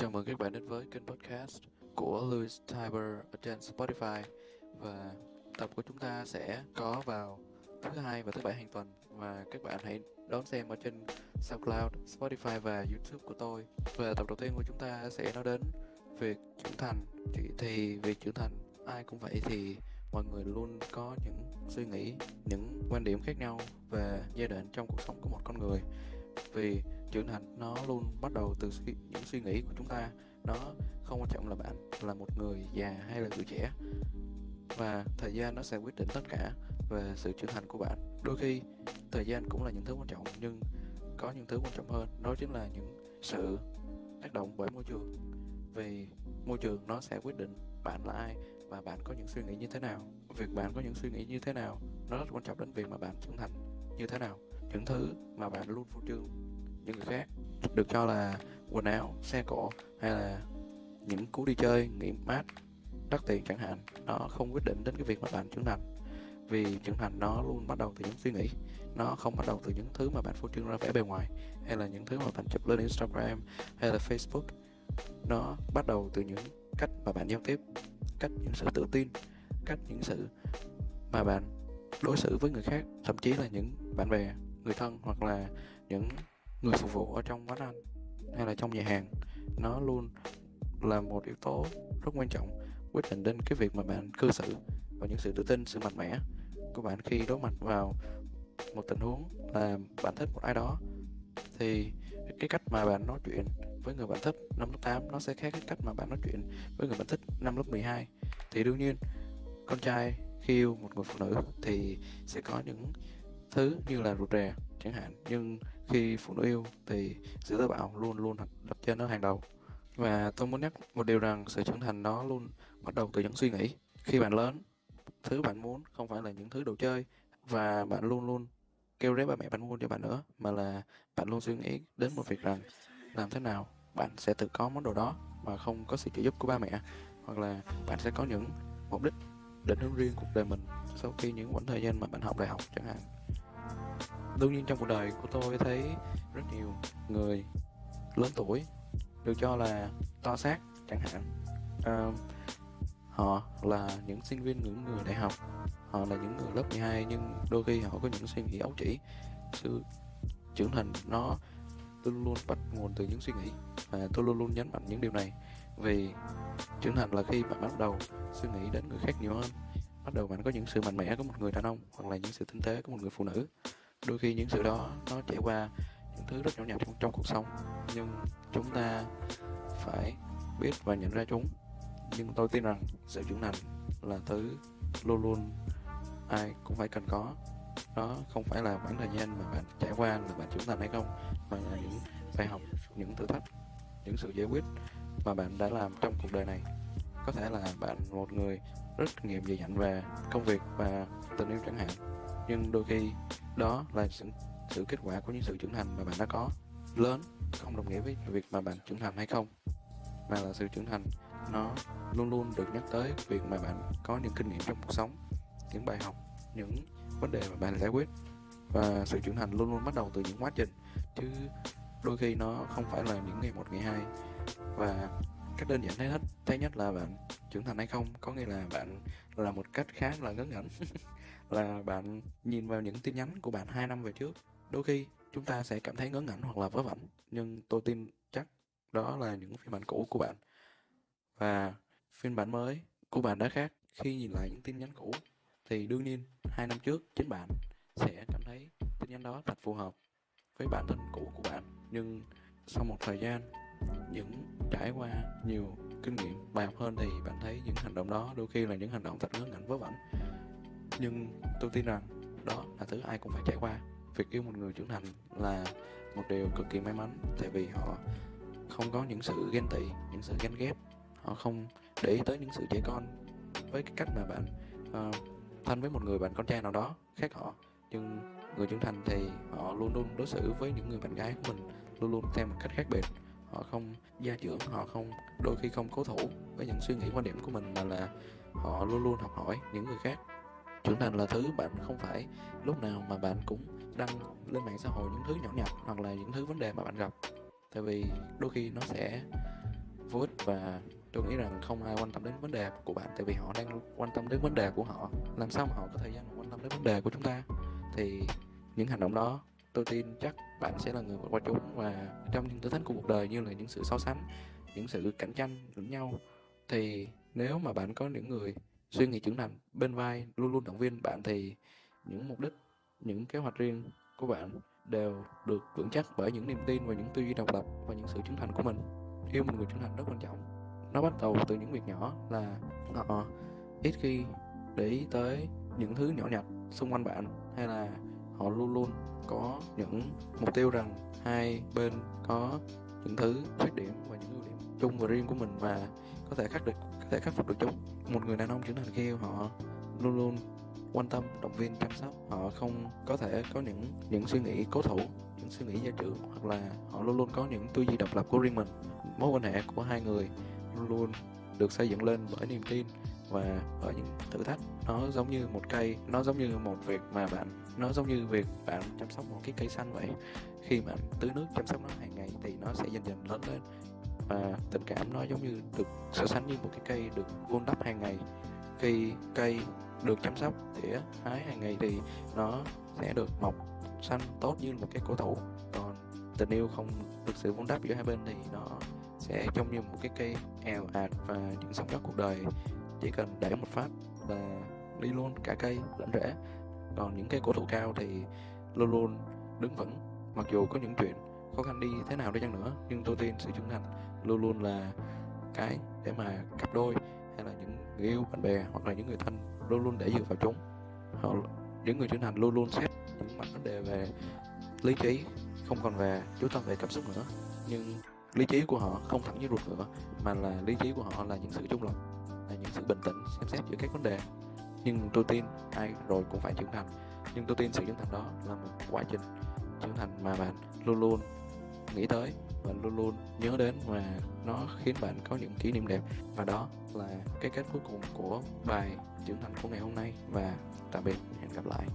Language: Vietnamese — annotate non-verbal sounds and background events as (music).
Chào mừng các bạn đến với kênh podcast của Louis Tiber ở trên Spotify. Và tập của chúng ta sẽ có vào thứ hai và thứ bảy hàng tuần. Và các bạn hãy đón xem ở trên SoundCloud, Spotify và YouTube của tôi. Và tập đầu tiên của chúng ta sẽ nói đến việc trưởng thành. Thì, thì việc trưởng thành ai cũng vậy thì mọi người luôn có những suy nghĩ, những quan điểm khác nhau về giai đoạn trong cuộc sống của một con người. Vì trưởng thành nó luôn bắt đầu từ suy, những suy nghĩ của chúng ta. Nó không quan trọng là bạn là một người già hay là người trẻ. Và thời gian nó sẽ quyết định tất cả về sự trưởng thành của bạn. Đôi khi thời gian cũng là những thứ quan trọng nhưng có những thứ quan trọng hơn. Đó chính là những sự tác động bởi môi trường. Vì môi trường nó sẽ quyết định bạn là ai và bạn có những suy nghĩ như thế nào. Việc bạn có những suy nghĩ như thế nào nó rất quan trọng đến việc mà bạn trưởng thành như thế nào. Những thứ mà bạn luôn phô trương những người khác được cho là quần áo, xe cộ hay là những cú đi chơi, nghỉ mát, đắt tiền chẳng hạn, nó không quyết định đến cái việc mà bạn trưởng thành. Vì trưởng thành nó luôn bắt đầu từ những suy nghĩ, nó không bắt đầu từ những thứ mà bạn phô trương ra vẻ bề ngoài, hay là những thứ mà bạn chụp lên Instagram hay là Facebook. Nó bắt đầu từ những cách mà bạn giao tiếp, cách những sự tự tin, cách những sự mà bạn đối xử với người khác, thậm chí là những bạn bè, người thân hoặc là những người phục vụ ở trong quán ăn hay là trong nhà hàng, nó luôn là một yếu tố rất quan trọng quyết định đến cái việc mà bạn cư xử và những sự tự tin, sự mạnh mẽ của bạn khi đối mặt vào một tình huống là bạn thích một ai đó. Thì cái cách mà bạn nói chuyện với người bạn thích năm lớp 8 nó sẽ khác cái cách mà bạn nói chuyện với người bạn thích năm lớp 12 thì đương nhiên, con trai khi yêu một người phụ nữ thì sẽ có những thứ như là rụt rè chẳng hạn. Nhưng khi phụ nữ yêu thì sự táo bạo luôn luôn đặt trên nó hàng đầu. Và tôi muốn nhắc một điều rằng sự trưởng thành nó luôn bắt đầu từ những suy nghĩ. Khi bạn lớn, thứ bạn muốn không phải là những thứ đồ chơi và bạn luôn luôn kêu ré ba mẹ bạn mua cho bạn nữa, mà là bạn luôn suy nghĩ đến một việc rằng làm thế nào bạn sẽ tự có món đồ đó mà không có sự trợ giúp của ba mẹ. Hoặc là bạn sẽ có những mục đích, định hướng riêng cuộc đời mình sau khi những khoảng thời gian mà bạn học đại học chẳng hạn đương nhiên trong cuộc đời của tôi thấy rất nhiều người lớn tuổi được cho là to xác chẳng hạn. À, họ là những sinh viên những người đại học họ là những người lớp 12 nhưng đôi khi họ có những suy nghĩ ấu trĩ. Sự trưởng thành nó luôn luôn bắt nguồn từ những suy nghĩ và tôi luôn luôn nhấn mạnh những điều này. Vì trưởng thành là khi bạn bắt đầu suy nghĩ đến người khác nhiều hơn bắt đầu bạn có những sự mạnh mẽ của một người đàn ông hoặc là những sự tinh tế của một người phụ nữ đôi khi những sự đó nó trải qua những thứ rất nhỏ nhặt trong, trong cuộc sống. Nhưng chúng ta phải biết và nhận ra chúng. Nhưng tôi tin rằng sự trưởng thành là thứ luôn luôn ai cũng phải cần có. Đó không phải là khoảng thời gian mà bạn trải qua là bạn trưởng thành hay không mà là những bài học những thử thách những sự giải quyết mà bạn đã làm trong cuộc đời này. Có thể là bạn một người rất kinh nghiệm về dặn về công việc và tình yêu chẳng hạn nhưng đôi khi đó là sự, sự kết quả của những sự trưởng thành mà bạn đã có. Lớn không đồng nghĩa với việc mà bạn trưởng thành hay không mà là sự trưởng thành nó luôn luôn được nhắc tới việc mà bạn có những kinh nghiệm trong cuộc sống những bài học những vấn đề mà bạn giải quyết. Và sự trưởng thành luôn luôn bắt đầu từ những quá trình chứ đôi khi nó không phải là những ngày một ngày hai. Và cách đơn giản thấy nhất thế nhất là bạn trưởng thành hay không, có nghĩa là bạn là một cách khác là ngớ ngẩn. (laughs) Là bạn nhìn vào những tin nhắn của bạn hai năm về trước, đôi khi chúng ta sẽ cảm thấy ngớ ngẩn hoặc là vớ vẩn, nhưng tôi tin chắc đó là những phiên bản cũ của bạn. Và phiên bản mới của bạn đã khác, khi nhìn lại những tin nhắn cũ thì đương nhiên hai năm trước chính bạn sẽ cảm thấy tin nhắn đó thật phù hợp với bản thân cũ của bạn. Nhưng sau một thời gian những trải qua nhiều kinh nghiệm bài học hơn thì bạn thấy những hành động đó đôi khi là những hành động thật ngớ ngẩn vớ vẩn. Nhưng tôi tin rằng đó là thứ ai cũng phải trải qua. Việc yêu một người trưởng thành là một điều cực kỳ may mắn tại vì họ không có những sự ghen tị những sự ghen ghét. Họ không để ý tới những sự trẻ con với cái cách mà bạn uh, thân với một người bạn con trai nào đó khác họ. Nhưng người trưởng thành thì họ luôn luôn đối xử với những người bạn gái của mình luôn luôn theo một cách khác biệt họ không gia trưởng, họ không, đôi khi không cố thủ với những suy nghĩ quan điểm của mình, mà là họ luôn luôn học hỏi những người khác. Trưởng thành là thứ bạn không phải lúc nào mà bạn cũng đăng lên mạng xã hội những thứ nhỏ nhặt hoặc là những thứ vấn đề mà bạn gặp. Tại vì đôi khi nó sẽ vô ích và tôi nghĩ rằng không ai quan tâm đến vấn đề của bạn, tại vì họ đang quan tâm đến vấn đề của họ. Làm sao mà họ có thời gian quan tâm đến vấn đề của chúng ta? Thì những hành động đó tôi tin chắc bạn sẽ là người vượt qua chúng và trong những thử thách của cuộc đời như là những sự so sánh, những sự cạnh tranh lẫn nhau, thì nếu mà bạn có những người suy nghĩ trưởng thành, bên vai luôn luôn động viên bạn thì những mục đích, những kế hoạch riêng của bạn đều được vững chắc bởi những niềm tin và những tư duy độc lập và những sự trưởng thành của mình. Yêu một người trưởng thành rất quan trọng. Nó bắt đầu từ những việc nhỏ là họ ít khi để ý tới những thứ nhỏ nhặt xung quanh bạn hay là họ luôn luôn có những mục tiêu rằng hai bên có những thứ khuyết điểm và những ưu điểm chung và riêng của mình và có thể khắc được, có thể khắc phục được chúng. Một người đàn ông trưởng thành khi họ luôn luôn quan tâm, động viên, chăm sóc, họ không có thể có những những suy nghĩ cố thủ, những suy nghĩ gia trưởng, hoặc là họ luôn luôn có những tư duy độc lập của riêng mình. Mối quan hệ của hai người luôn luôn được xây dựng lên bởi niềm tin và ở những thử thách, nó giống như một cây, nó giống như một việc mà bạn, nó giống như việc bạn chăm sóc một cái cây xanh vậy. Khi mà tưới nước chăm sóc nó hàng ngày thì nó sẽ dần dần lớn lên. Và tình cảm nó giống như được so sánh như một cái cây được vun đắp hàng ngày. Khi cây được chăm sóc, tỉa, hái hàng ngày thì nó sẽ được mọc xanh tốt như một cái cổ thụ. Còn tình yêu không được sự vun đắp giữa hai bên thì nó sẽ trông như một cái cây eo ạt và những sóng gió cuộc đời chỉ cần để một phát là đi luôn cả cây lẫn rễ. Còn những cây cổ thụ cao thì luôn luôn đứng vững, mặc dù có những chuyện khó khăn đi thế nào đi chăng nữa, nhưng tôi tin sự trưởng thành luôn luôn là cái để mà cặp đôi hay là những người yêu, bạn bè hoặc là những người thân luôn luôn để dựa vào chúng. Họ, những người trưởng thành luôn luôn xét những mặt vấn đề về lý trí, không còn về chú tâm về cảm xúc nữa. Nhưng lý trí của họ không thẳng như ruột nữa mà là lý trí của họ là những sự trung lập là những sự bình tĩnh, xem xét giữa các vấn đề. Nhưng tôi tin ai rồi cũng phải trưởng thành. Nhưng tôi tin sự trưởng thành đó là một quá trình trưởng thành mà bạn luôn luôn nghĩ tới và luôn luôn nhớ đến và nó khiến bạn có những kỷ niệm đẹp. Và đó là cái kết cuối cùng của bài trưởng thành của ngày hôm nay. Và tạm biệt, hẹn gặp lại.